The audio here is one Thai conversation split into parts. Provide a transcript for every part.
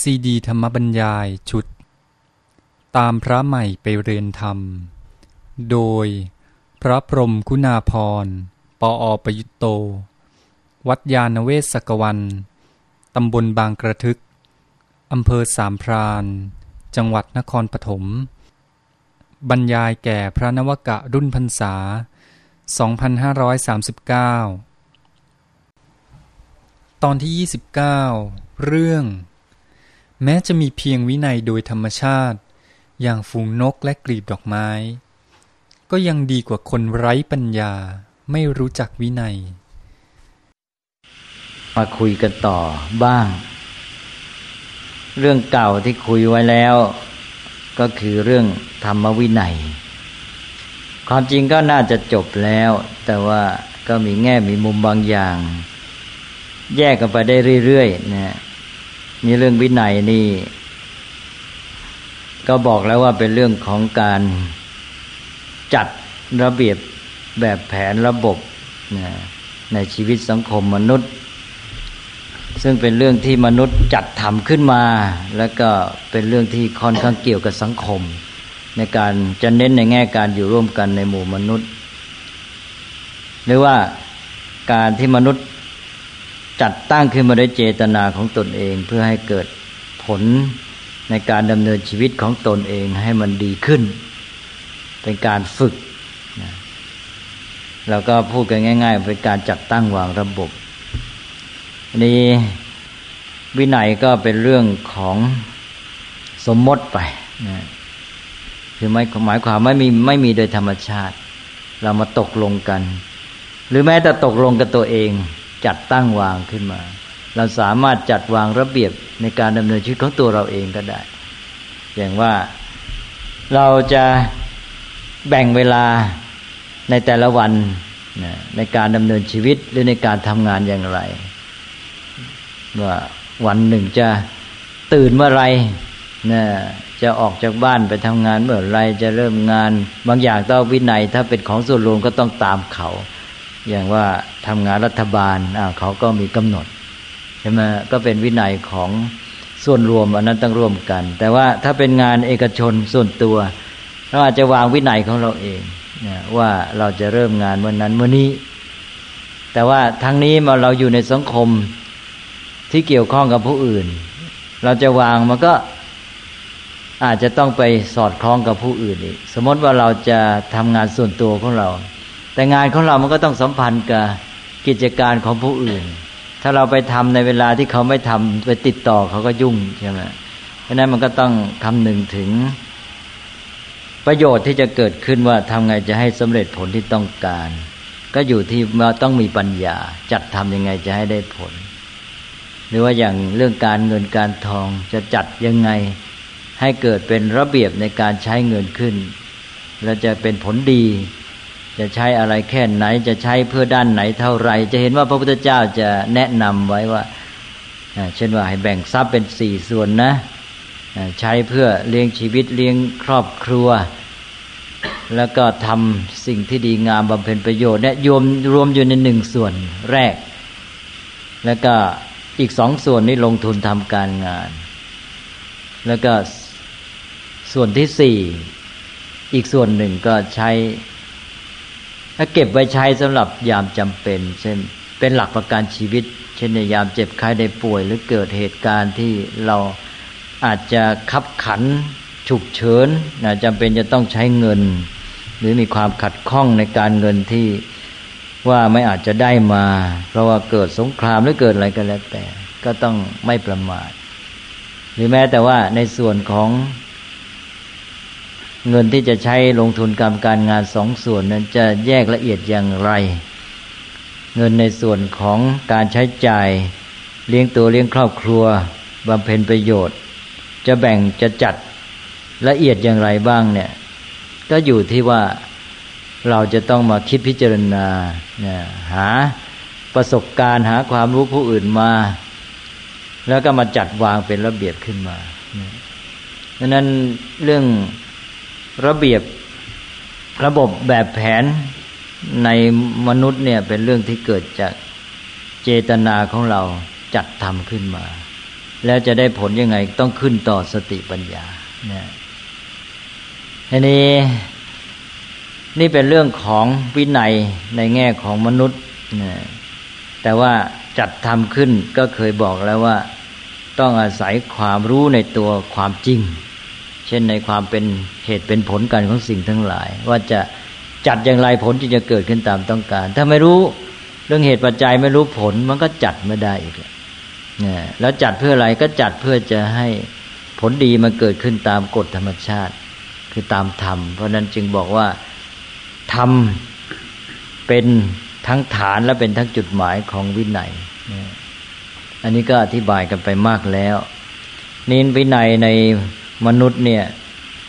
ซีดีธรรมบรรยายชุด ตามพระใหม่ไปเรียนธรรม โดยพระพรมคุณาพร ปออประยุตโต วัดยาณเวศกวัน ตำบลบางกระทึก อำเภอสามพรานจังหวัดนครปฐม บรรยายแก่พระนวกะรุ่นพรรษา 2539 ตอนที่ 29 เรื่อง แม้จะมีเพียงวินัยโดยธรรมชาติ อย่างฝูงนกและกลีบดอกไม้ ก็ยังดีกว่าคนไร้ปัญญาไม่รู้จักวินัย มาคุยกันต่อบ้าง เรื่องเก่าที่คุยไว้แล้ว ก็คือเรื่องธรรมวินัย ความจริงก็น่าจะจบแล้ว แต่ว่าก็มีแง่มีมุมบางอย่าง แยกกันไปได้เรื่อยๆนะ นี่เรื่องวินัยนี่ ก็บอกแล้วว่าเป็นเรื่องของการจัดระเบียบแบบแผนระบบในชีวิตสังคมมนุษย์ ซึ่งเป็นเรื่องที่มนุษย์จัดทำขึ้นมา แล้วก็เป็นเรื่องที่ค่อนข้างเกี่ยวกับสังคม ในการจะเน้นในแง่การอยู่ร่วมกันในหมู่มนุษย์ หรือว่าการที่มนุษย์ จัดตั้งขึ้นมาด้วยเจตนาของตนเอง เพื่อให้เกิดผลในการดำเนินชีวิตของตนเองให้มันดีขึ้น เป็นการฝึกเราก็พูดกันง่าย ๆ เป็นการจัดตั้งวางระบบนี้วินัยก็เป็นเรื่องของสมมติไปนะคือไม่หมายความไม่มีไม่มีโดยธรรมชาติ เรามาตกลงกัน หรือแม้แต่ตกลงกับตัวเอง จัดตั้งวางขึ้นมา เราสามารถจัดวางระเบียบในการดำเนินชีวิตของตัวเราเองก็ได้ อย่างว่าเราจะแบ่งเวลาในแต่ละวันในการดำเนินชีวิตหรือในการทำงานอย่างไร ว่าวันหนึ่งจะตื่นเมื่อไรนะจะออกจากบ้านไปทำงานเมื่อไรจะเริ่มงาน บางอย่างต้องวินัย ถ้าเป็นของส่วนรวมก็ต้องตามเขา อย่างว่า ทำงานรัฐบาลเขาก็มีกำหนดใช่ไหมก็เป็นวินัยของส่วนรวมอันนั้นต้องร่วมกัน แต่ว่าถ้าเป็นงานเอกชนส่วนตัว เราอาจจะวางวินัยของเราเองว่าเราจะเริ่มงานเมื่อนนั้นเมื่อนี้ แต่ว่าทั้งนี้มาเราอยู่ในสังคมที่เกี่ยวข้องกับผู้อื่น เราจะวางมันก็อาจจะต้องไปสอดคล้องกับผู้อื่นอีกสมมติว่าเราจะทำงานส่วนตัวของเรา แต่งานของเรามันก็ต้องสัมพันธ์กับ กิจการของผู้อื่น ถ้าเราไปทำในเวลาที่เขาไม่ทำไปติดต่อเขาก็ยุ่งใช่ไหมเพราะนั้นมันก็ต้องคำนึงถึง ประโยชน์ที่จะเกิดขึ้นว่าทำไงจะให้สำเร็จผลที่ต้องการ ก็อยู่ที่เราต้องมีปัญญา จัดทำยังไงจะให้ได้ผล หรือว่าอย่างเรื่องการเงินการทองจะจัดยังไงให้เกิดเป็นระเบียบในการใช้เงินขึ้น และจะเป็นผลดี จะใช้อะไรแค่ไหน จะใช้เพื่อด้านไหนเท่าไร จะเห็นว่าพระพุทธเจ้าจะแนะนำไว้ว่า เช่นว่าให้แบ่งทรัพย์เป็นสี่ส่วนนะ ใช้เพื่อเลี้ยงชีวิตเลี้ยงครอบครัว แล้วก็ทำสิ่งที่ดีงามบำเพ็ญประโยชน์เนี่ยรวมรวมอยู่ในหนึ่งส่วนแรก แล้วก็อีกสองส่วนนี้ลงทุนทำการงาน แล้วก็ส่วนที่สี่อีกส่วนหนึ่งก็ใช้ ถ้าเก็บไว้ใช้สำหรับยามจำเป็น เช่น เป็นหลักประกันชีวิต เช่นในยามเจ็บไข้ได้ป่วย หรือเกิดเหตุการณ์ที่เราอาจจะคับขันฉุกเฉินนะจำเป็นจะต้องใช้เงิน หรือมีความขัดข้องในการเงินที่ว่าไม่อาจจะได้มา เพราะว่าเกิดสงครามหรือเกิดอะไรก็แล้วแต่ ก็ต้องไม่ประมาทหรือแม้แต่ว่าในส่วนของ เงินที่จะใช้ลงทุนการการงานสองส่วนนั้นจะแยกละเอียดอย่างไร เงินในส่วนของการใช้จ่ายเลี้ยงตัวเลี้ยงครอบครัวบำเพ็ญประโยชน์ จะแบ่งจะจัดละเอียดอย่างไรบ้างเนี่ย ก็อยู่ที่ว่าเราจะต้องมาคิดพิจารณาหาประสบการณ์หาความรู้ผู้อื่นมา แล้วก็มาจัดวางเป็นระเบียบขึ้นมาดังนั้นเรื่อง ระเบียบระบบแบบแผนในมนุษย์เนี่ยเป็นเรื่องที่เกิดจากเจตนาของเราจัดทำขึ้นมา แล้วจะได้ผลยังไงต้องขึ้นต่อสติปัญญาเนะทีนี้นี่เป็นเรื่องของวินัยในแง่ของมนุษย์นะแต่ว่าจัดทำขึ้นก็เคยบอกแล้วว่า ต้องอาศัยความรู้ในตัวความจริง เช่นในความเป็นเหตุเป็นผลกันของสิ่งทั้งหลาย ว่าจะจัดอย่างไรผลที่จะเกิดขึ้นตามต้องการ ถ้าไม่รู้เรื่องเหตุปัจจัยไม่รู้ผลมันก็จัดไม่ได้อีกนะแล้วจัดเพื่ออะไรก็จัดเพื่อจะให้ผลดีมันเกิดขึ้นตามกฎธรรมชาติ คือตามธรรม เพราะนั้นจึงบอกว่าธรรมเป็นทั้งฐานและเป็นทั้งจุดหมายของวินัย อันนี้ก็อธิบายกันไปมากแล้วนินวินัยใน มนุษย์เนี่ย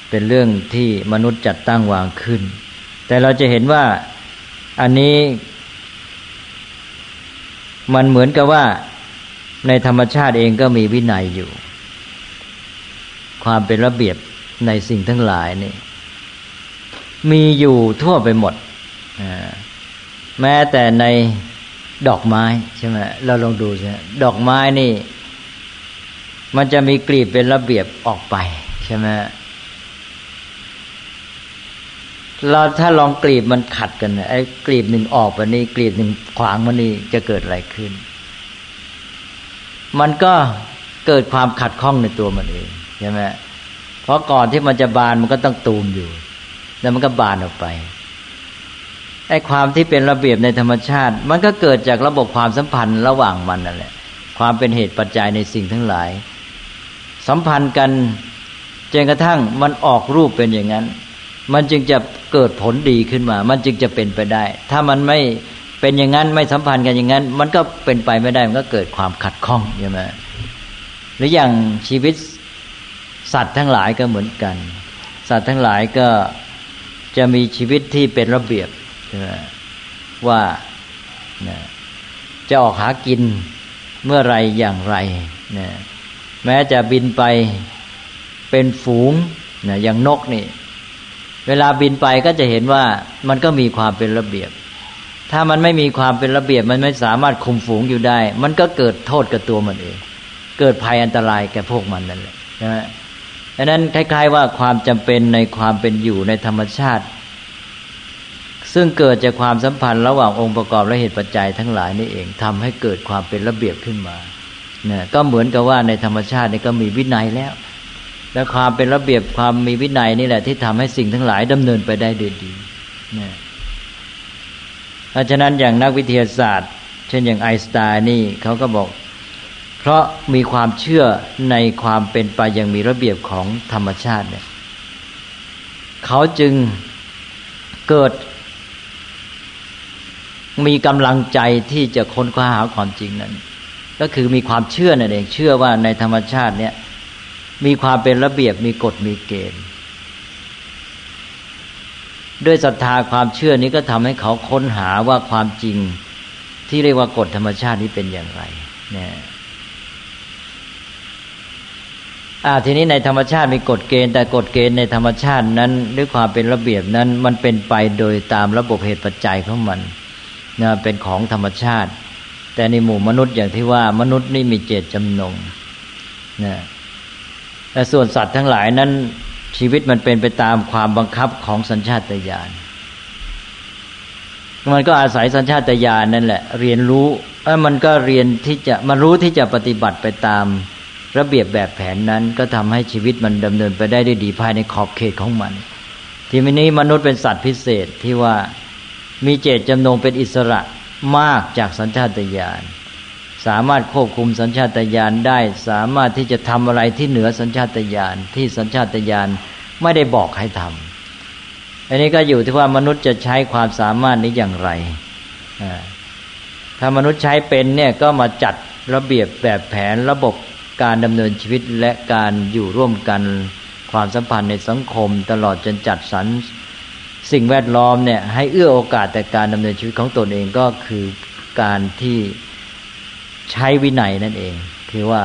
เป็นเรื่องที่มนุษย์จัดตั้งวางขึ้น แต่เราจะเห็นว่าอันนี้มันเหมือนกับว่าในธรรมชาติเองก็มีวินัยอยู่ ความเป็นระเบียบในสิ่งทั้งหลายนี่มีอยู่ทั่วไปหมด แม้แต่ในดอกไม้ใช่ไหมเราลองดูใช่ดอกไม้นี่ มันจะมีกลีบเป็นระเบียบออกไปใช่ไหมเราถ้าลองกลีบมันขัดกันไอ้กลีบหนึ่งออกไปนี่กลีบหนึ่งขวางมันนี่จะเกิดอะไรขึ้น มันก็เกิดความขัดข้องในตัวมันเองใช่ไหมเพราะก่อนที่มันจะบานมันก็ต้องตูมอยู่ แล้วมันก็บานออกไปไอ้ความที่เป็นระเบียบในธรรมชาติ มันก็เกิดจากระบบความสัมพันธ์ระหว่างมันนั่นแหละ ความเป็นเหตุปัจจัยในสิ่งทั้งหลาย สัมพันธ์กันจนกระทั่งมันออกรูปเป็นอย่างนั้น มันจึงจะเกิดผลดีขึ้นมา มันจึงจะเป็นไปได้ ถ้ามันไม่เป็นอย่างนั้นไม่สัมพันธ์กันอย่างนั้น มันก็เป็นไปไม่ได้มันก็เกิดความขัดข้องใช่ไหมหรืออย่างชีวิตสัตว์ทั้งหลายก็เหมือนกัน สัตว์ทั้งหลายก็จะมีชีวิตที่เป็นระเบียบใช่ไหมว่าจะออกหากินเมื่อไรอย่างไรนะ แม้จะบินไปเป็นฝูงนะอย่างนกนี่ เวลาบินไปก็จะเห็นว่ามันก็มีความเป็นระเบียบ ถ้ามันไม่มีความเป็นระเบียบ มันไม่สามารถคุมฝูงอยู่ได้ มันก็เกิดโทษกับตัวมันเอง เกิดภัยอันตรายแก่พวกมันนั่นแหละนะดังนั้นคล้าย ๆ ว่าความจำเป็นในความเป็นอยู่ในธรรมชาติ ซึ่งเกิดจากความสัมพันธ์ระหว่างองค์ประกอบและเหตุปัจจัยทั้งหลายนี่เองทำให้เกิดความเป็นระเบียบขึ้นมา นี่ยก็เหมือนกับว่าในธรรมชาตินี่ก็มีวินัยแล้ว และความเป็นระเบียบความมีวินัยนี่แหละ ที่ทำให้สิ่งทั้งหลายดำเนินไปได้ดีดีนะเพราะฉะนั้นอย่างนักวิทยาศาสตร์ เช่นอย่างไอน์สไตน์นี่เขาก็บอก เพราะมีความเชื่อในความเป็นไปอย่างมีระเบียบของธรรมชาติเนี่ยเขาจึงเกิด มีกำลังใจที่จะค้นคว้าหาความจริงนั้น ก็คือมีความเชื่อนั่นเองเชื่อว่าในธรรมชาติเนี่ยมีความเป็นระเบียบมีกฎมีเกณฑ์ ด้วยศรัทธาความเชื่อนี้ก็ทำให้เขาค้นหาว่าความจริงที่เรียกว่ากฎธรรมชาตินี้เป็นอย่างไรเนี่ยอ่าทีนี้ในธรรมชาติมีกฎเกณฑ์แต่กฎเกณฑ์ในธรรมชาตินั้นด้วยความเป็นระเบียบนั้นมันเป็นไปโดยตามระบบเหตุปัจจัยของมันนะเป็นของธรรมชาติ แต่ในหมู่มนุษย์อย่างที่ว่ามนุษย์นี่มีเจตจำนงนะแต่ส่วนสัตว์ทั้งหลายนั้น ชีวิตมันเป็นไปตามความบังคับของสัญชาตญาณมันก็อาศัยสัญชาตญาณนั่นแหละ เรียนรู้แล้วมันก็เรียนที่จะมันรู้ที่จะปฏิบัติไปตามระเบียบแบบแผนนั้น ก็ทำให้ชีวิตมันดำเนินไปได้ด้วยดีภายในขอบเขตของมัน ทีนี้มนุษย์เป็นสัตว์พิเศษที่ว่ามีเจตจำนงเป็นอิสระ มากจากสัญชาตญาณสามารถควบคุมสัญชาตญาณได้ สามารถที่จะทำอะไรที่เหนือสัญชาตญาณที่สัญชาตญาณไม่ได้บอกให้ทำอันนี้ก็อยู่ที่ว่ามนุษย์จะใช้ความสามารถนี้อย่างไร ถ้ามนุษย์ใช้เป็นเนี่ยก็มาจัดระเบียบแบบแผนระบบการดำเนินชีวิตและการอยู่ร่วมกันความสัมพันธ์ในสังคม ตลอดจนจัดสรร สิ่งแวดล้อมเนี่ยให้เอื้อโอกาสแต่การดำเนินชีวิตของตนเองก็คือการที่ใช้วินัยนั่นเอง คือว่า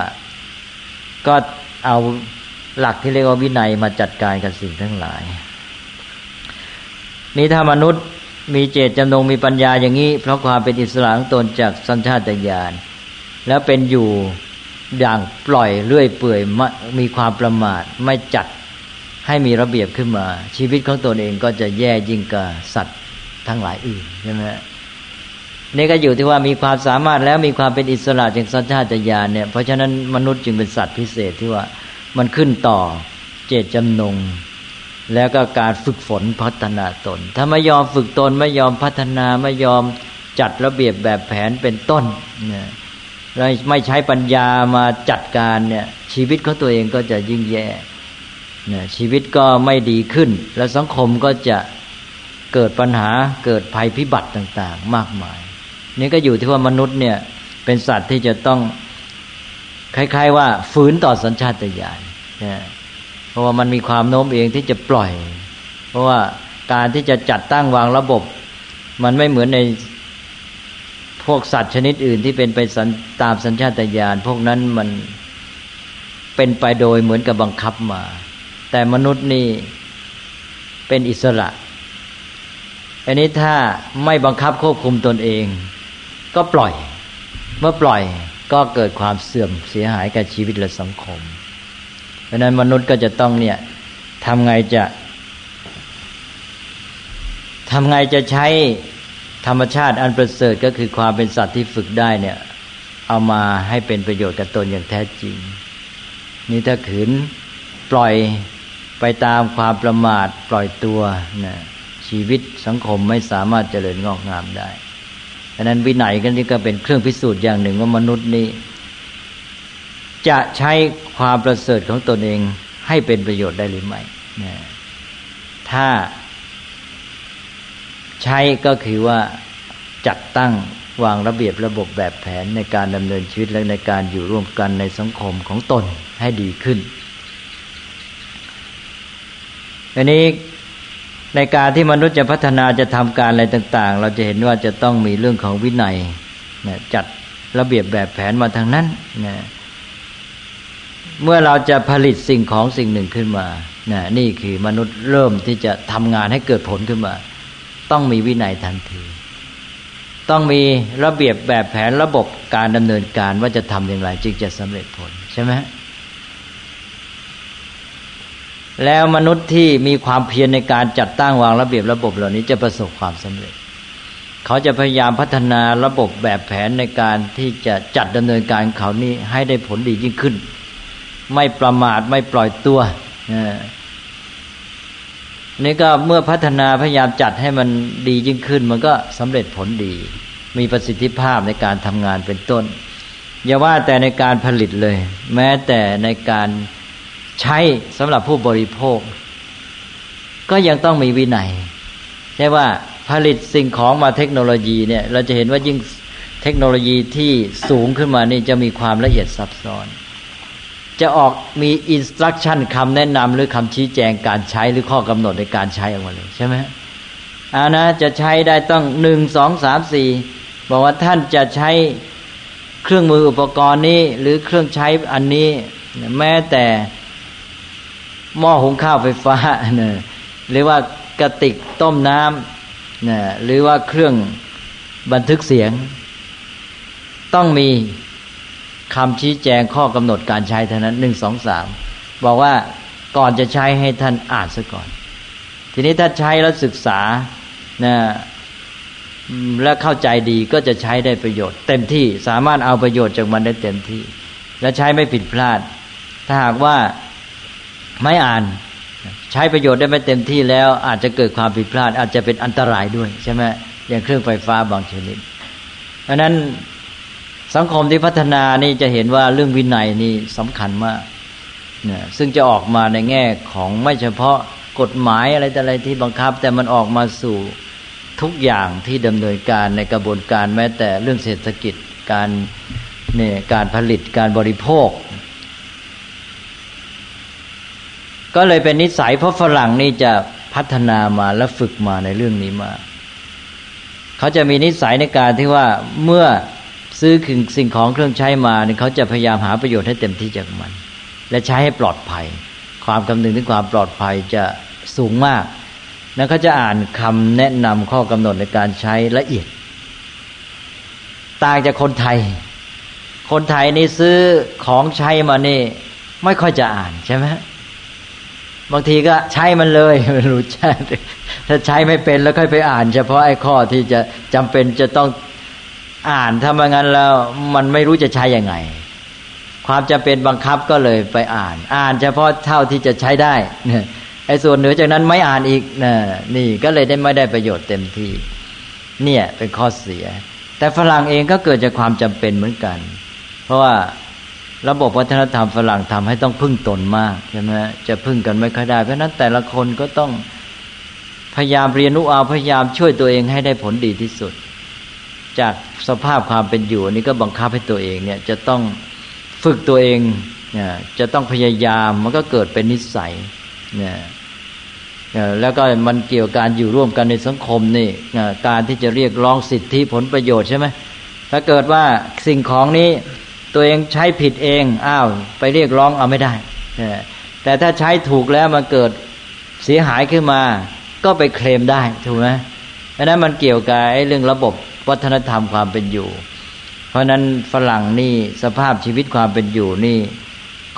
ก็เอาหลักที่เรียกว่าวินัยมาจัดการกับสิ่งทั้งหลาย นี่ถ้ามนุษย์มีเจตจำนงมีปัญญาอย่างนี้ เพราะความเป็นอิสระของตนจากสัญชาตญาณแล้วเป็นอยู่อย่างปล่อยเลื่อยเปื่อยมีความประมาทไม่จัด ให้มีระเบียบขึ้นมา ชีวิตของตนเองก็จะแย่ยิ่งกว่าสัตว์ทั้งหลายอื่นใช่ไหมนี่ก็อยู่ที่ว่ามีความสามารถแล้วมีความเป็นอิสระจากสัญชาตญาณเนี่ยเพราะฉะนั้นมนุษย์จึงเป็นสัตว์พิเศษที่ว่ามันขึ้นต่อเจตจำนง แล้วก็การฝึกฝนพัฒนาตน ถ้าไม่ยอมฝึกตนไม่ยอมพัฒนาไม่ยอมจัดระเบียบแบบแผนเป็นต้นเนี่ยไม่ใช้ปัญญามาจัดการเนี่ยชีวิตของตัวเองก็จะยิ่งแย่ เนี่ยชีวิตก็ไม่ดีขึ้น และสังคมก็จะเกิดปัญหาเกิดภัยพิบัติต่าง ๆ มากมาย นี่ก็อยู่ที่ว่ามนุษย์เนี่ยเป็นสัตว์ที่จะต้องคล้าย ๆ ว่าฝืนต่อสัญชาตญาณเพราะว่ามันมีความโน้มเองที่จะปล่อย เพราะว่าการที่จะจัดตั้งวางระบบ มันไม่เหมือนในพวกสัตว์ชนิดอื่นที่เป็นไปตามสัญชาตญาณพวกนั้นมันเป็นไปโดยเหมือนกับบังคับมา แต่มนุษย์นี่เป็นอิสระ อันนี้ถ้าไม่บังคับควบคุมตนเอง ก็ปล่อย เมื่อปล่อยก็เกิดความเสื่อมเสียหายกับชีวิตและสังคม เพราะนั้นมนุษย์ก็จะต้องเนี่ยทำไงจะทำไงจะใช้ธรรมชาติอันประเสริฐก็คือความเป็นสัตว์ที่ฝึกได้เนี่ย เอามาให้เป็นประโยชน์กับตนอย่างแท้จริง นี่ถ้าขืนปล่อย ไปตามความประมาทปล่อยตัวนะชีวิตสังคมไม่สามารถเจริญงอกงามได้ดังนั้นวินัยกันนี่ก็เป็นเครื่องพิสูจน์อย่างหนึ่งว่ามนุษย์นี้ จะใช้ความประเสริฐของตนเองให้เป็นประโยชน์ได้หรือไม่นะถ้าใช้ก็คือว่าจัดตั้งวางระเบียบระบบแบบแผนในการดำเนินชีวิตและในการอยู่ร่วมกันในสังคมของตนให้ดีขึ้น อันนี้ในการที่มนุษย์จะพัฒนาจะทำการอะไรต่าง ๆ เราจะเห็นว่าจะต้องมีเรื่องของวินัยนะจัดระเบียบแบบแผนมาทางนั้นนะเมื่อเราจะผลิตสิ่งของสิ่งหนึ่งขึ้นมานะนี่คือมนุษย์เริ่มที่จะทำงานให้เกิดผลขึ้นมา ต้องมีวินัยทันที ต้องมีระเบียบแบบแผนระบบการดำเนินการว่าจะทำอย่างไรจึงจะสำเร็จผลใช่ไหม แล้วมนุษย์ที่มีความเพียรในการจัดตั้งวางระเบียบระบบเหล่านี้จะประสบความสำเร็จ เขาจะพยายามพัฒนาระบบแบบแผนในการที่จะจัดดำเนินการเขานี้ให้ได้ผลดียิ่งขึ้น ไม่ประมาทไม่ปล่อยตัวนี่ก็เมื่อพัฒนาพยายามจัดให้มันดียิ่งขึ้น มันก็สำเร็จผลดี มีประสิทธิภาพในการทำงานเป็นต้น อย่าว่าแต่ในการผลิตเลย แม้แต่ในการ ใช้สำหรับผู้บริโภค ก็ยังต้องมีวินัยใช่ว่าผลิตสิ่งของมาเทคโนโลยีเนี่ยเราจะเห็นว่ายิ่งเทคโนโลยีที่สูงขึ้นมานี่จะมีความละเอียดซับซ้อน จะออกมีอินสตรักชั่นคำแนะนำหรือคำชี้แจงการใช้หรือข้อกำหนดในการใช้ออกมาเลยใช่ไหมอานะจะใช้ได้ต้องหนึ่งสองสามสี่บอกว่าท่านจะใช้เครื่องมืออุปกรณ์นี้หรือเครื่องใช้อันนี้ แม้แต่ หม้อหุงข้าวไฟฟ้าเนี่ยหรือว่ากระติกต้มน้ำเนี่ยหรือว่าเครื่องบันทึกเสียง ต้องมีคำชี้แจงข้อกำหนดการใช้เท่านั้นหนึ่งสองสามบอกว่าก่อนจะใช้ให้ท่านอ่านซะก่อน ทีนี้ถ้าใช้แล้วศึกษานะและเข้าใจดีก็จะใช้ได้ประโยชน์ เต็มที่สามารถเอาประโยชน์จากมันได้เต็มที่ และใช้ไม่ผิดพลาด ถ้าหากว่า ไม่อ่าน ใช้ประโยชน์ได้ไม่เต็มที่แล้ว อาจจะเกิดความผิดพลาด อาจจะเป็นอันตรายด้วยใช่ไหมอย่างเครื่องไฟฟ้าบางชนิด เพราะนั้นสังคมที่พัฒนานี่จะเห็นว่าเรื่องวินัยนี่สำคัญมากเนี่ยซึ่งจะออกมาในแง่ของไม่เฉพาะกฎหมายอะไรแต่อะไรที่บังคับ แต่มันออกมาสู่ทุกอย่างที่ดำเนินการในกระบวนการแม้แต่เรื่องเศรษฐกิจการเนี่ยการผลิตการบริโภค ก็เลยเป็นนิสัยเพราะฝรั่งนี่จะพัฒนามาและฝึกมาในเรื่องนี้มาเขาจะมีนิสัยในการที่ว่าเมื่อซื้อขึงสิ่งของเครื่องใช้มาเนี่ยเขาจะพยายามหาประโยชน์ให้เต็มที่จากมัน และใช้ให้ปลอดภัย ความคำนึงถึงความปลอดภัยจะสูงมากแล้วเขาจะอ่านคำแนะนำข้อกำหนดในการใช้ละเอียด ต่างจากคนไทยคคนไทยนี่ซื้อของใช้มานี่ ไม่ค่อยจะอ่านใช่ไหม บางทีก็ใช้มันเลยไม่รู้ใช่ถ้าใช้ไม่เป็นแล้วค่อยไปอ่าน เฉพาะไอ้ข้อที่จะจำเป็นจะต้องอ่านถ้าไม่งั้นแล้วมันไม่รู้จะใช้ยังไง ความจำเป็นบังคับก็เลยไปอ่าน อ่านเฉพาะเท่าที่จะใช้ได้เนี่ยไอ้ส่วนเหนือจากนั้นไม่อ่านอีกนะนี่ก็เลยได้ไม่ได้ประโยชน์เต็มที่ เนี่ยเป็นข้อเสีย แต่ฝรั่งเองก็เกิดจากความจำเป็นเหมือนกัน เพราะว่า ระบบวัฒนธรรมฝรั่งทำให้ต้องพึ่งตนมากใช่ไหมจะพึ่งกันไม่ค่อยได้ เพราะนั้นแต่ละคนก็ต้องพยายามเรียนรู้เอาพยายามช่วยตัวเองให้ได้ผลดีที่สุด จากสภาพความเป็นอยู่นี้ก็บังคับให้ตัวเองเนี่ยจะต้องฝึกตัวเองเนี่ยจะต้องพยายามมันก็เกิดเป็นนิสัยเนี่ยแล้วก็มันเกี่ยวกับการอยู่ร่วมกันในสังคมนี่การที่จะเรียกร้องสิทธิผลประโยชน์ใช่ไหมถ้าเกิดว่าสิ่งของนี้ ตัวเองใช้ผิดเองอ้าว ไปเรียกร้องเอาไม่ได้แต่ถ้าใช้ถูกแล้วมันเกิดเสียหายขึ้นมา ก็ไปเคลมได้ถูกไหมเพราะนั้นมันเกี่ยวกับเรื่องระบบวัฒนธรรมความเป็นอยู่ เพราะนั้นฝรั่งนี่สภาพชีวิตความเป็นอยู่นี่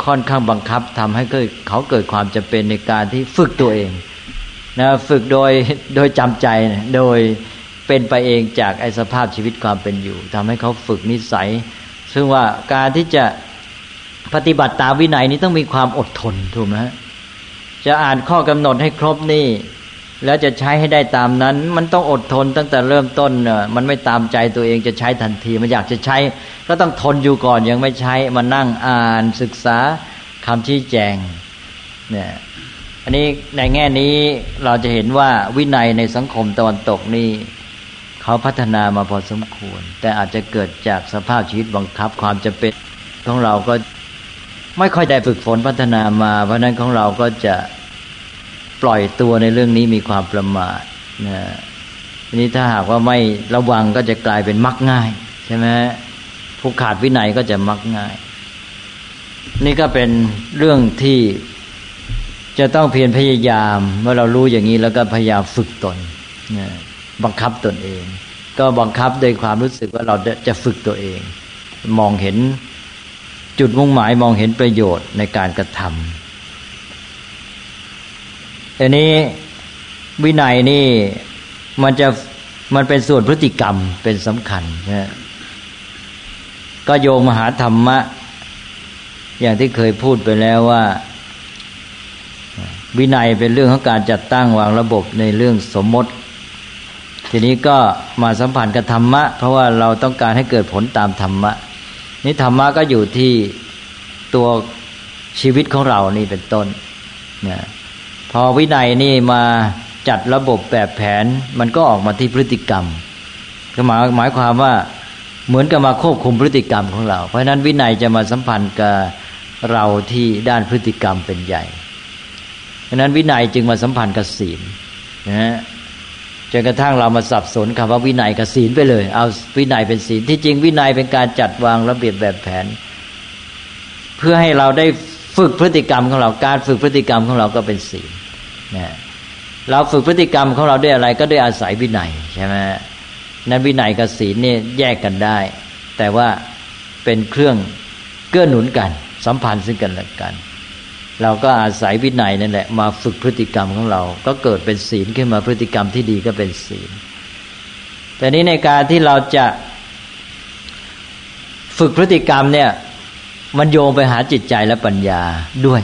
ค่อนข้างบังคับทำให้เขาเกิดความจำเป็นในการที่ฝึกตัวเองนะฝึกโดยโดยจำใจโดยเป็นไปเองจากไอสภาพชีวิตความเป็นอยู่ทำให้เขาฝึกนิสัย ซึ่งว่าการที่จะปฏิบัติตามวินัยนี้ต้องมีความอดทนถูกไหมจะอ่านข้อกำหนดให้ครบนี่ แล้วจะใช้ให้ได้ตามนั้น มันต้องอดทนตั้งแต่เริ่มต้นเน่มันไม่ตามใจตัวเองจะใช้ทันที มันอยากจะใช้ ก็ต้องทนอยู่ก่อนยังไม่ใช้มานั่งอ่านศึกษาคำชี้แจงเนี่ยอันนี้ในแง่นี้เราจะเห็นว่าวินัยในสังคมตะวันตกนี่ เขาพัฒนามาพอสมควร แต่อาจจะเกิดจากสภาพชีวิตบังคับความจะเป็นของเราก็ไม่ค่อยได้ฝึกฝนพัฒนามา เพราะนั้นของเราก็จะปล่อยตัวในเรื่องนี้มีความประมาทนะนี้ถ้าหากว่าไม่ระวังก็จะกลายเป็นมักง่าย ใช่ไหมผู้ขาดวินัยก็จะมักง่าย นี่ก็เป็นเรื่องที่จะต้องเพียรพยายาม เมื่อเรารู้อย่างนี้แล้วก็พยายามฝึกตนนะ บังคับตนเอง ก็บังคับโดยความรู้สึกว่าเราจะฝึกตัวเอง มองเห็นจุดมุ่งหมายมองเห็นประโยชน์ในการกระทำอันนี้วินัยนี่มันจะมันเป็นส่วนพฤติกรรมเป็นสำคัญนะก็โยงมหาธรรมะ อย่างที่เคยพูดไปแล้วว่า วินัยเป็นเรื่องของการจัดตั้งวางระบบในเรื่องสมมติ ทีนี้ก็มาสัมพันธ์กับธรรมะ เพราะว่าเราต้องการให้เกิดผลตามธรรมะนี่ธรรมะก็อยู่ที่ตัวชีวิตของเรานี่เป็นต้นนะพอวินัยนี่มาจัดระบบแบบแผนมันก็ออกมาที่พฤติกรรม ก็หมายหมายความว่าเหมือนกับมาควบคุมพฤติกรรมของเรา เพราะฉะนั้นวินัยจะมาสัมพันธ์กับเราที่ด้านพฤติกรรมเป็นใหญ่เพราะนั้นวินัยจึงมาสัมพันธ์กับศีลนะฮะ จนกระทั่งเรามาสับสนคำว่าวินัยกับศีลไปเลย เอาวินัยเป็นศีลที่จริงวินัยเป็นการจัดวางระเบียบแบบแผน เพื่อให้เราได้ฝึกพฤติกรรมของเราการฝึกพฤติกรรมของเราก็เป็นศีลนะเราฝึกพฤติกรรมของเราด้วยอะไรก็ด้วยอาศัยวินัยใช่ไหมนั้นวินัยกับศีลเนี่ยแยกกันได้ แต่ว่าเป็นเครื่องเกื้อหนุนกัน สัมพันธ์ซึ่งกันและกัน เราก็อาศัยวินัยนั่นแหละมาฝึกพฤติกรรมของเรา ก็เกิดเป็นศีลขึ้นมาพฤติกรรมที่ดีก็เป็นศีล แต่นี้ในการที่เราจะฝึกพฤติกรรมเนี่ย มันโยงไปหาจิตใจและปัญญาด้วย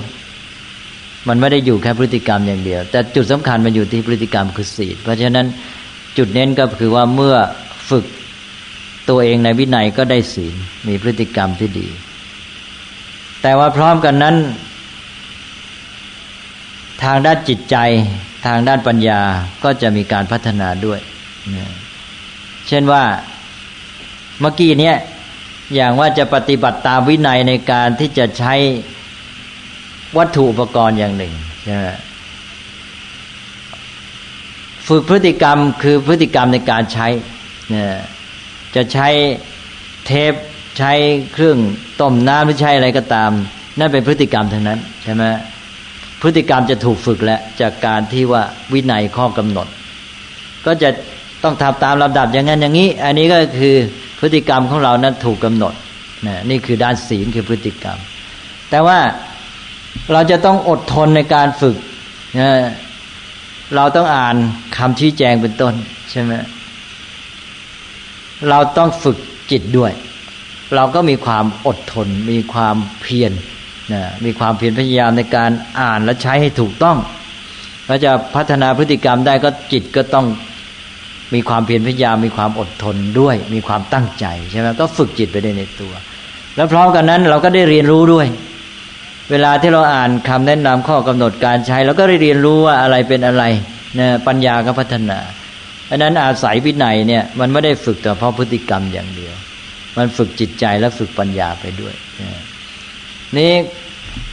มันไม่ได้อยู่แค่พฤติกรรมอย่างเดียว แต่จุดสำคัญมันอยู่ที่พฤติกรรมคือศีล เพราะฉะนั้นจุดเน้นก็คือว่าเมื่อฝึกตัวเองในวินัยก็ได้ศีลมีพฤติกรรมที่ดี แต่ว่าพร้อมกันนั้น ทางด้านจิตใจทางด้านปัญญาก็จะมีการพัฒนาด้วย เช่นว่าเมื่อกี้เนี้ยอย่างว่าจะปฏิบัติตามวินัยในการที่จะใช้วัตถุอุปกรณ์อย่างหนึ่งใช่ไหมฝึกพฤติกรรมคือพฤติกรรมในการใช้จะใช้เทปใช้เครื่องต้มน้ำหรือใช้อะไรก็ตาม นั่นเป็นพฤติกรรมทั้งนั้นใช่ไหม พฤติกรรมจะถูกฝึกแล้วจากการที่ว่าวินัยข้อกำหนด ก็จะต้องทำตามลำดับอย่างนั้นอย่างนี้ อันนี้ก็คือพฤติกรรมของเรานั้นถูกกำหนดนะนี่คือด้านศีลคือพฤติกรรม แต่ว่าเราจะต้องอดทนในการฝึกนะเราต้องอ่านคำชี้แจงเป็นต้นใช่ไหมเราต้องฝึกจิตด้วย เราก็มีความอดทน มีความเพียร นะมีความเพียรพยายามในการอ่านและใช้ให้ถูกต้องเราจะพัฒนาพฤติกรรมได้ก็จิตก็ต้องมีความเพียรพยายามมีความอดทนด้วย มีความตั้งใจใช่ไหมก็ฝึกจิตไปได้ในตัว แล้วพร้อมกันนั้นเราก็ได้เรียนรู้ด้วย เวลาที่เราอ่านคำแนะนำข้อกำหนดการใช้เราก็ได้เรียนรู้ว่าอะไรเป็นอะไรนะปัญญาก็พัฒนาอันนั้นอาศัยวินัยเนี่ยมันไม่ได้ฝึกแต่เพราะพฤติกรรมอย่างเดียว มันฝึกจิตใจและฝึกปัญญาไปด้วยนี่ นี่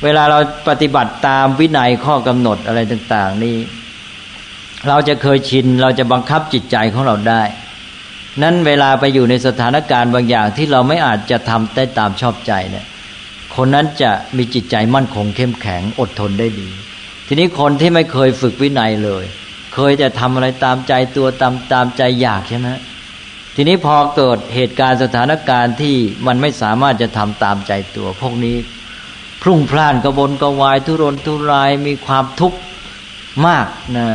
เวลาเราปฏิบัติตามวินัยข้อกำหนดอะไรต่าง ๆ นี่เราจะเคยชินเราจะบังคับจิตใจของเราได้ นั้นเวลาไปอยู่ในสถานการณ์บางอย่างที่เราไม่อาจจะทำได้ตามชอบใจเนี่ยคนนั้นจะมีจิตใจมั่นคงเข้มแข็งอดทนได้ดี ทีนี้คนที่ไม่เคยฝึกวินัยเลย เคยจะทำอะไรตามใจตัวตามตามใจอยากใช่ไหมทีนี้พอเกิดเหตุการณ์สถานการณ์ที่มันไม่สามารถจะทำตามใจตัว พวกนี้ พรุ่งพล่านกระบนกระวาย ทุรนทุรายมีความทุกข์มากนะ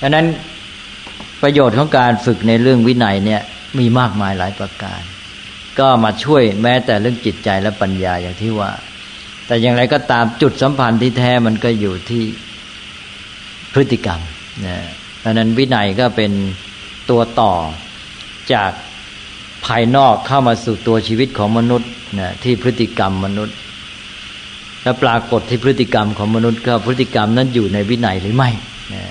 ดังนั้นประโยชน์ของการฝึกในเรื่องวินัยเนี่ยมีมากมายหลายประการ ก็มาช่วยแม้แต่เรื่องจิตใจและปัญญาอย่างที่ว่า แต่อย่างไรก็ตามจุดสัมพันธ์ที่แท้มันก็อยู่ที่พฤติกรรมนะดังนั้นวินัยก็เป็นตัวต่อจากายนอกเข้ามาสู่ตัวชีวิตของมนุษย์นะที่พฤติกรรมมนุษย์ และปรากฏที่พฤติกรรมของมนุษย์ก็พฤติกรรมนั้นอยู่ในวินัยหรือไม่นะ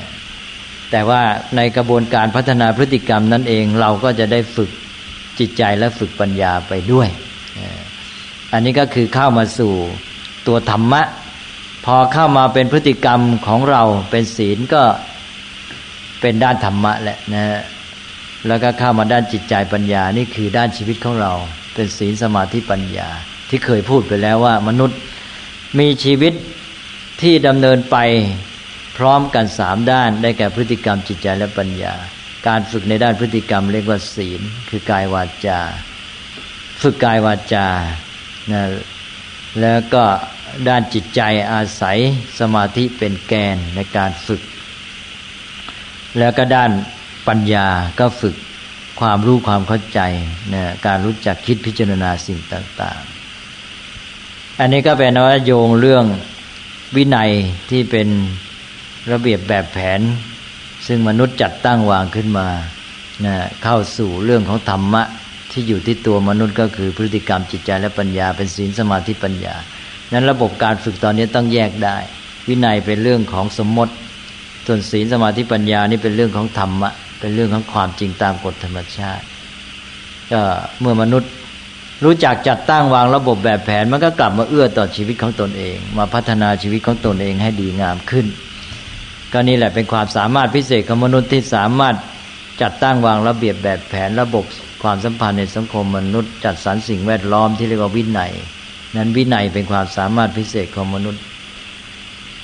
แต่ว่าในกระบวนการพัฒนาพฤติกรรมนั้นเองเราก็จะได้ฝึกจิตใจและฝึกปัญญาไปด้วย อันนี้ก็คือเข้ามาสู่ตัวธรรมะ พอเข้ามาเป็นพฤติกรรมของเราเป็นศีลก็เป็นด้านธรรมะแหละนะ แล้วก็เข้ามาด้านจิตใจปัญญานี่คือด้านชีวิตของเรา เป็นศีลสมาธิปัญญา ที่เคยพูดไปแล้วว่ามนุษย์มีชีวิตที่ดำเนินไปพร้อมกันสามด้านได้แก่พฤติกรรมจิตใจและปัญญา การฝึกในด้านพฤติกรรมเรียกว่าศีล คือกายวาจา ฝึกกายวาจานะแล้วก็ด้านจิตใจอาศัยสมาธิเป็นแกนในการฝึก แล้วก็ด้าน ปัญญาก็ฝึกความรู้ความเข้าใจนะการรู้จักคิดพิจารณาสิ่งต่าง ๆ อันนี้ก็เป็นว่าโยงเรื่องวินัยที่เป็นระเบียบแบบแผน ซึ่งมนุษย์จัดตั้งวางขึ้นมานะเข้าสู่เรื่องของธรรมะที่อยู่ที่ตัวมนุษย์ก็คือพฤติกรรมจิตใจและปัญญา เป็นศีลสมาธิปัญญา นั้นระบบการฝึกตอนนี้ต้องแยกได้ วินัยเป็นเรื่องของสมมติ ส่วนศีลสมาธิปัญญานี่เป็นเรื่องของธรรมะ เป็นเรื่องของความจริงตามกฎธรรมชาติ ก็เมื่อมนุษย์รู้จักจัดตั้งวางระบบแบบแผน มันก็กลับมาเอื้อต่อชีวิตของตนเอง มาพัฒนาชีวิตของตนเองให้ดีงามขึ้น ก็นี่แหละเป็นความสามารถพิเศษของมนุษย์ที่สามารถจัดตั้งวางระเบียบแบบแผนระบบความสัมพันธ์ในสังคมมนุษย์ จัดสรรสิ่งแวดล้อมที่เรียกว่าวินัย นั้นวินัยเป็นความสามารถพิเศษของมนุษย์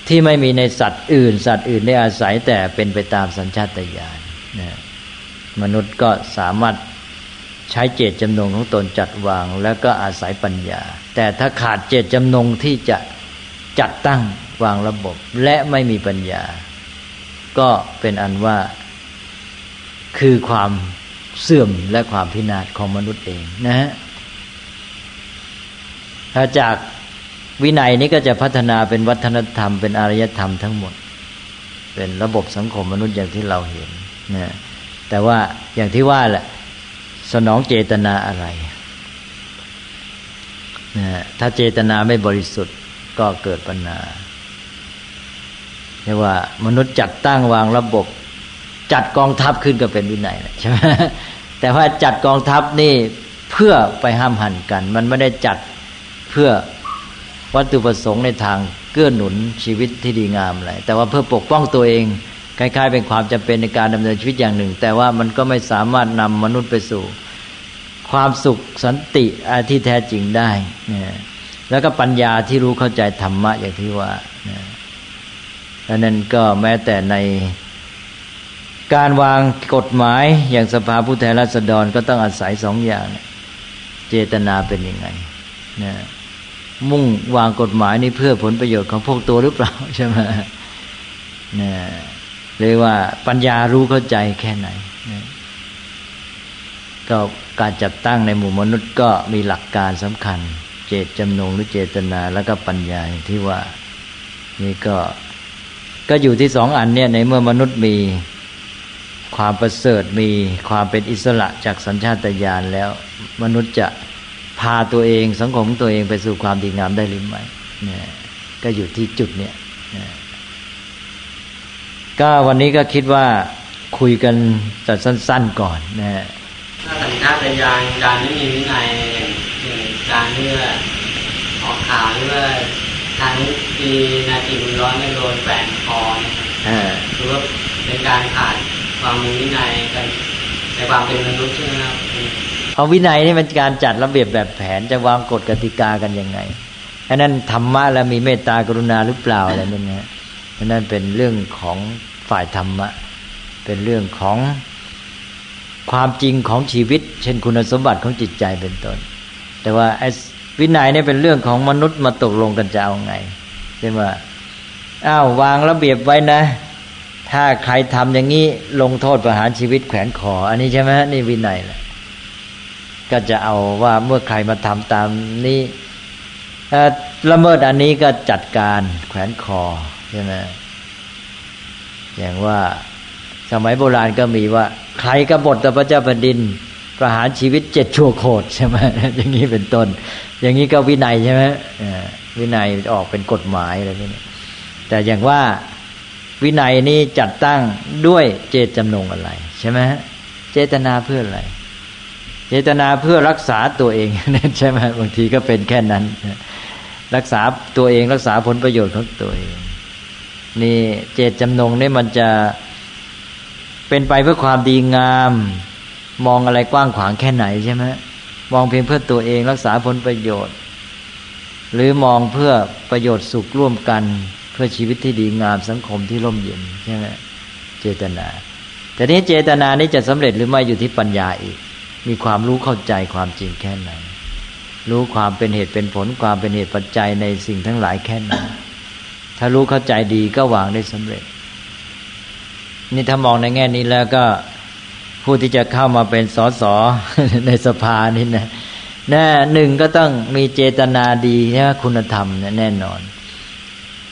ที่ไม่มีในสัตว์อื่น สัตว์อื่นได้อาศัยแต่เป็นไปตามสัญชาตญาณ นะมนุษย์ก็สามารถใช้เจตจำนงของตนจัดวาง แล้วก็อาศัยปัญญา แต่ถ้าขาดเจตจำนงที่จะจัดตั้งวางระบบ และไม่มีปัญญา ก็เป็นอันว่าคือความเสื่อมและความพินาศของมนุษย์เองนะฮะถ้าจากวินัยนี้ก็จะพัฒนาเป็นวัฒนธรรมเป็นอารยธรรมทั้งหมด เป็นระบบสังคมมนุษย์อย่างที่เราเห็น นะแต่ว่าอย่างที่ว่าแหละสนองเจตนาอะไรนะถ้าเจตนาไม่บริสุทธิ์ก็เกิดปัญหาเรียกว่ามนุษย์จัดตั้งวางระบบ จัดกองทัพขึ้นก็เป็นวินัยใช่ไหมแต่ว่าจัดกองทัพนี่เพื่อไปห้ามหันกัน มันไม่ได้จัดเพื่อวัตถุประสงค์ในทางเกื้อหนุนชีวิตที่ดีงามอะไรแต่ว่าเพื่อปกป้องตัวเอง คล้ายๆ เป็นความจำเป็นในการดำเนินชีวิตอย่างหนึ่ง แต่ว่ามันก็ไม่สามารถนำมนุษย์ไปสู่ ความสุขสันติที่แท้จริงได้นะแล้วก็ปัญญาที่รู้เข้าใจธรรมะอย่างที่ว่านะดังนั้นก็แม้แต่ในการวางกฎหมายอย่างสภาผู้แทนราษฎรก็ต้องอาศัยสองอย่าง เจตนาเป็นยังไงนะมุ่งวางกฎหมายนี่เพื่อผลประโยชน์ของพวกตัวหรือเปล่าใช่ไหมนะ เลยกว่าปัญญารู้เข้าใจแค่ไหน ก็การจับตั้งในหมู่มนุษย์ก็มีหลักการสำคัญ เจตจำนงหรือเจตนาแล้วก็ปัญญาที่ว่านี่ก็ก็อยู่ที่สองอันเนี่ยในเมื่อมนุษย์มีความประเสริฐมีความเป็นอิสระจากสัญชาตญาณแล้ว มนุษย์จะพาตัวเองสังคมตัวเองไปสู่ความดีงามได้หรือไม่เนี่ยก็อยู่ที่จุดเนี่ย ก็วันนี้ก็คิดว่าคุยกันแต่สั้น ๆก่อนนะฮะถ้าสัญชาตญาณการไม่มีวินัยยางการเมื่อออกข่าวเมื่อทางทีนาทีบุญร้อนโดนแฝงคอนะครับหรือว่าในการขาดความมีวินัยกันในความเป็นมนุษย์ใช่ไหมครับเอาวินัยนี่มันการจัดระเบียบแบบแผนจะวางกฎกติกากันยังไงอันนั้นธรรมะแล้วมีเมตตากรุณาหรือเปล่าอะไรนั่นนะ นั่นเป็นเรื่องของฝ่ายธรรมะ เป็นเรื่องของความจริงของชีวิต เช่นคุณสมบัติของจิตใจเป็นต้น แต่ว่าไอ้วินัยนี่เป็นเรื่องของมนุษย์มาตกลงกันจะเอาไงใช่ไหมอ้าววางระเบียบไว้นะ ถ้าใครทำอย่างนี้ลงโทษประหารชีวิตแขวนคออันนี้ใช่ไหมนี่วินัยแหละก็จะเอาว่าเมื่อใครมาทำตามนี้ละเมิดอันนี้ก็จัดการแขวนคอ ช่ไหมอย่างว่าสมัยโบราณก็มีว่า ใครกบฏต่อพระเจ้าแผ่นดิน ประหารชีวิตเจ็ดชั่วโคตรใช่ไหมอย่างนี้เป็นต้น อย่างนี้ก็วินัยใช่ไหมวินัยออกเป็นกฎหมายอะไรนี่แต่อย่างว่าวินัยนี้จัดตั้งด้วยเจตจำนงอะไร ใช่ไหมเจตนาเพื่ออะไร เจตนาเพื่อรักษาตัวเองใช่ไหมบางทีก็เป็นแค่นั้น รักษาตัวเองรักษาผลประโยชน์ของตัวเอง นี่เจตจำนงนี่มันจะเป็นไปเพื่อความดีงาม มองอะไรกว้างขวางแค่ไหนใช่ไหมมองเพียงเพื่อตัวเองรักษาผลประโยชน์ หรือมองเพื่อประโยชน์สุขร่วมกัน เพื่อชีวิตที่ดีงามสังคมที่ร่มเย็นใช่ไหมเจตนา แต่นี้เจตนานี้จะสำเร็จหรือไม่อยู่ที่ปัญญาอีก มีความรู้เข้าใจความจริงแค่ไหน รู้ความเป็นเหตุเป็นผลความเป็นเหตุปัจจัยในสิ่งทั้งหลายแค่ไหน ถ้ารู้เข้าใจดีก็วางได้สำเร็จ นี่ถ้ามองในแง่นี้แล้วก็ผู้ที่จะเข้ามาเป็นสสในสภานี่นะแน่หนึ่งก็ต้องมีเจตนาดีใช่ไหมคุณธรรมแน่นอน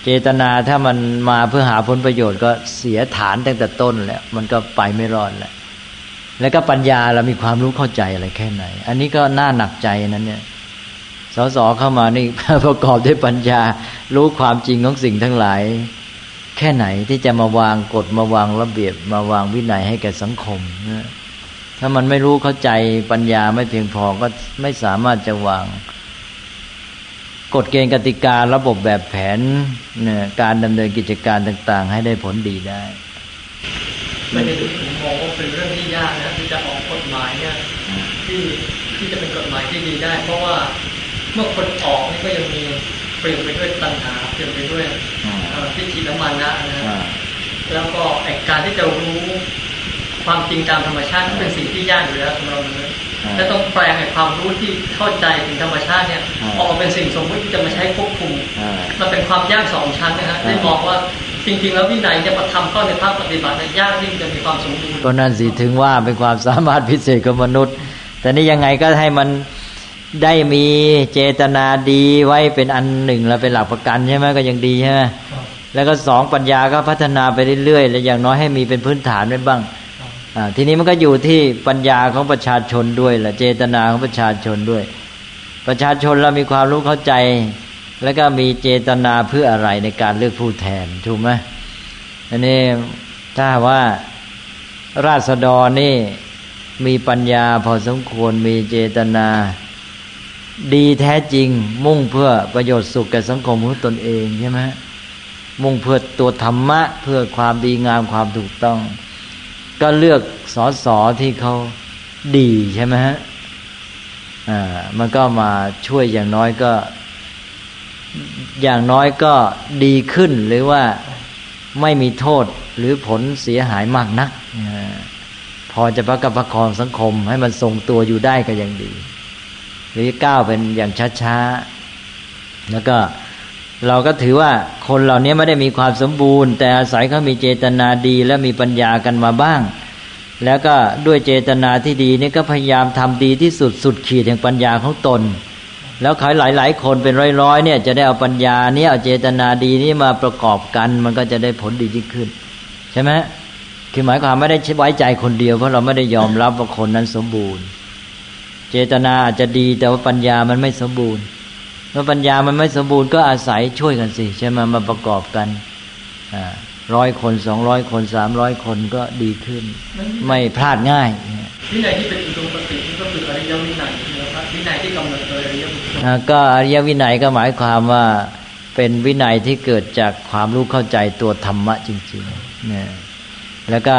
เจตนาถ้ามันมาเพื่อหาผลประโยชน์ก็เสียฐานตั้งแต่ต้นแล้วมันก็ไปไม่รอดแล้วแล้วก็ปัญญาเรามีความรู้เข้าใจอะไรแค่ไหน อันนี้ก็น่าหนักใจนั้นเนี่ย สสเข้ามานี่ประกอบด้วยปัญญา รู้ความจริงของสิ่งทั้งหลาย แค่ไหนที่จะมาวางกฎมาวางระเบียบ มาวางวินัยให้แก่สังคมนะถ้ามันไม่รู้เข้าใจปัญญาไม่เพียงพอก็ไม่สามารถจะวาง กฎเกณฑ์กติการะบบแบบแผนเนี่ยการดำเนินกิจการต่าง ๆ ให้ได้ผลดีได้ ไม่ได้ผมมองว่าเป็นเรื่องที่ยากนะที่จะออกกฎหมายเนี่ยที่ที่จะเป็นกฎหมายที่ดีได้ เพราะว่า เมื่อคนออกนี่ก็ยังมีเปลี่ยนไปด้วยตัณหาเปลี่ยนไปด้วยที่จิตน้ำมันนะนะแล้วก็ไอการที่จะรู้ความจริงตามธรรมชาติเป็นสิ่งที่ยากอยู่แล้วสำหรับมนุษย์และต้องแปลงไอความรู้ที่เข้าใจถึงธรรมชาติเนี่ยออกมาเป็นสิ่งสมมติที่จะมาใช้ควบคุมมันเป็นความยากสองชั้นนะฮะได้มองว่าจริงๆแล้ววินัยจะมาทำเข้าในภาคปฏิบัติยากที่จะมีความสมบูรณ์ก็นั่นสิถึงว่าเป็นความสามารถพิเศษของมนุษย์ แต่นี่ยังไงก็ให้มัน ได้มีเจตนาดีไว้เป็นอันหนึ่งแล้วเป็นหลักประกันใช่ไหมก็ยังดีใช่ไหมแล้วก็สองปัญญาก็พัฒนาไปเรื่อยๆแล้วอย่างน้อยให้มีเป็นพื้นฐานไว้บ้างทีนี้มันก็อยู่ที่ปัญญาของประชาชนด้วยแหละเจตนาของประชาชนด้วย ประชาชนเรามีความรู้เข้าใจ แล้วก็มีเจตนาเพื่ออะไรในการเลือกผู้แทนถูกไหมอันนี้ถ้าว่าราษฎรนี่มีปัญญาพอสมควรมีเจตนา ดีแท้จริง มุ่งเพื่อประโยชน์สุขแก่สังคมของตนเองใช่ไหมมุ่งเพื่อตัวธรรมะ เพื่อความดีงามความถูกต้อง ก็เลือกสอสอที่เขาดีใช่ไหมฮะอ่ามันก็มาช่วยอย่างน้อยก็ อย่างน้อยก็ดีขึ้นหรือว่าไม่มีโทษหรือผลเสียหายมากนัก พอจะประกับประคองสังคมให้มันทรงตัวอยู่ได้ก็ยังดี หรือก้าวเป็นอย่างช้าๆแล้วก็เราก็ถือว่าคนเหล่านี้ไม่ได้มีความสมบูรณ์ แต่อาศัยเขามีเจตนาดีและมีปัญญากันมาบ้าง แล้วก็ด้วยเจตนาที่ดีนี่ก็พยายามทำดีที่สุดสุดขีดแห่งปัญญาของตน แล้วขายหลาย ๆ คนเป็นร้อยๆเนี่ยจะได้เอาปัญญานี้เอาเจตนาดีนี้มาประกอบกัน มันก็จะได้ผลดียิ่งขึ้น ใช่ไหมคือหมายความไม่ได้ไว้ใจคนเดียวเพราะเราไม่ได้ยอมรับว่าคนนั้นสมบูรณ์ เจตนาอาจจะดีแต่ว่าปัญญามันไม่สมบูรณ์เมื่อปัญญามันไม่สมบูรณ์ก็อาศัยช่วยกันสิใช่ไหมมาประกอบกันร้อยคนสองร้อยคนสามร้อยคนก็ดีขึ้น ไม่พลาดง่ายวินัยที่เป็นอุดมคตินี่ก็คืออริยวินัยนะครับวินัยที่กำหนดโดยอริยบุคคลอ่าก็อริยวินัยก็หมายความว่าเป็นวินัยที่เกิดจากความรู้เข้าใจตัวธรรมะจริงๆเนี่ยแล้วก็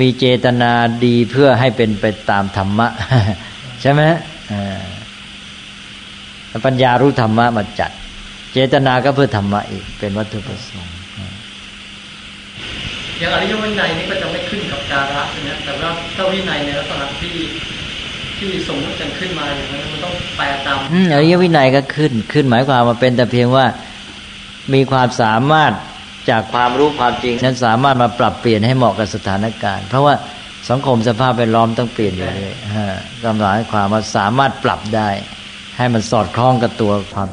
มีเจตนาดีเพื่อให้เป็นไปตามธรรมะ ใช่ไหมอ่าปัญญารู้ธรรมะมาจัด เจตนาก็เพื่อธรรมะอีก เป็นวัตถุประสงค์อย่างอริยวินัยนี่ก็จะไม่ขึ้นกับการะนะแต่ว่าถ้าวินัยในลักษณะที่ที่สมมติกันขึ้นมาอย่างนั้นมันต้องแปลตามอืมอริยวินัยก็ขึ้นขึ้นหมายความว่าเป็นแต่เพียงว่ามีความสามารถจากความรู้ความจริงนั้นสามารถมาปรับเปลี่ยนให้เหมาะกับสถานการณ์ เพราะว่า สังคมสภาพแวดล้อมต้องเปลี่ยนอยู่เลยฮะกำลังให้ความว่าสามารถปรับได้ ให้มันสอดคล้องกับตัวความ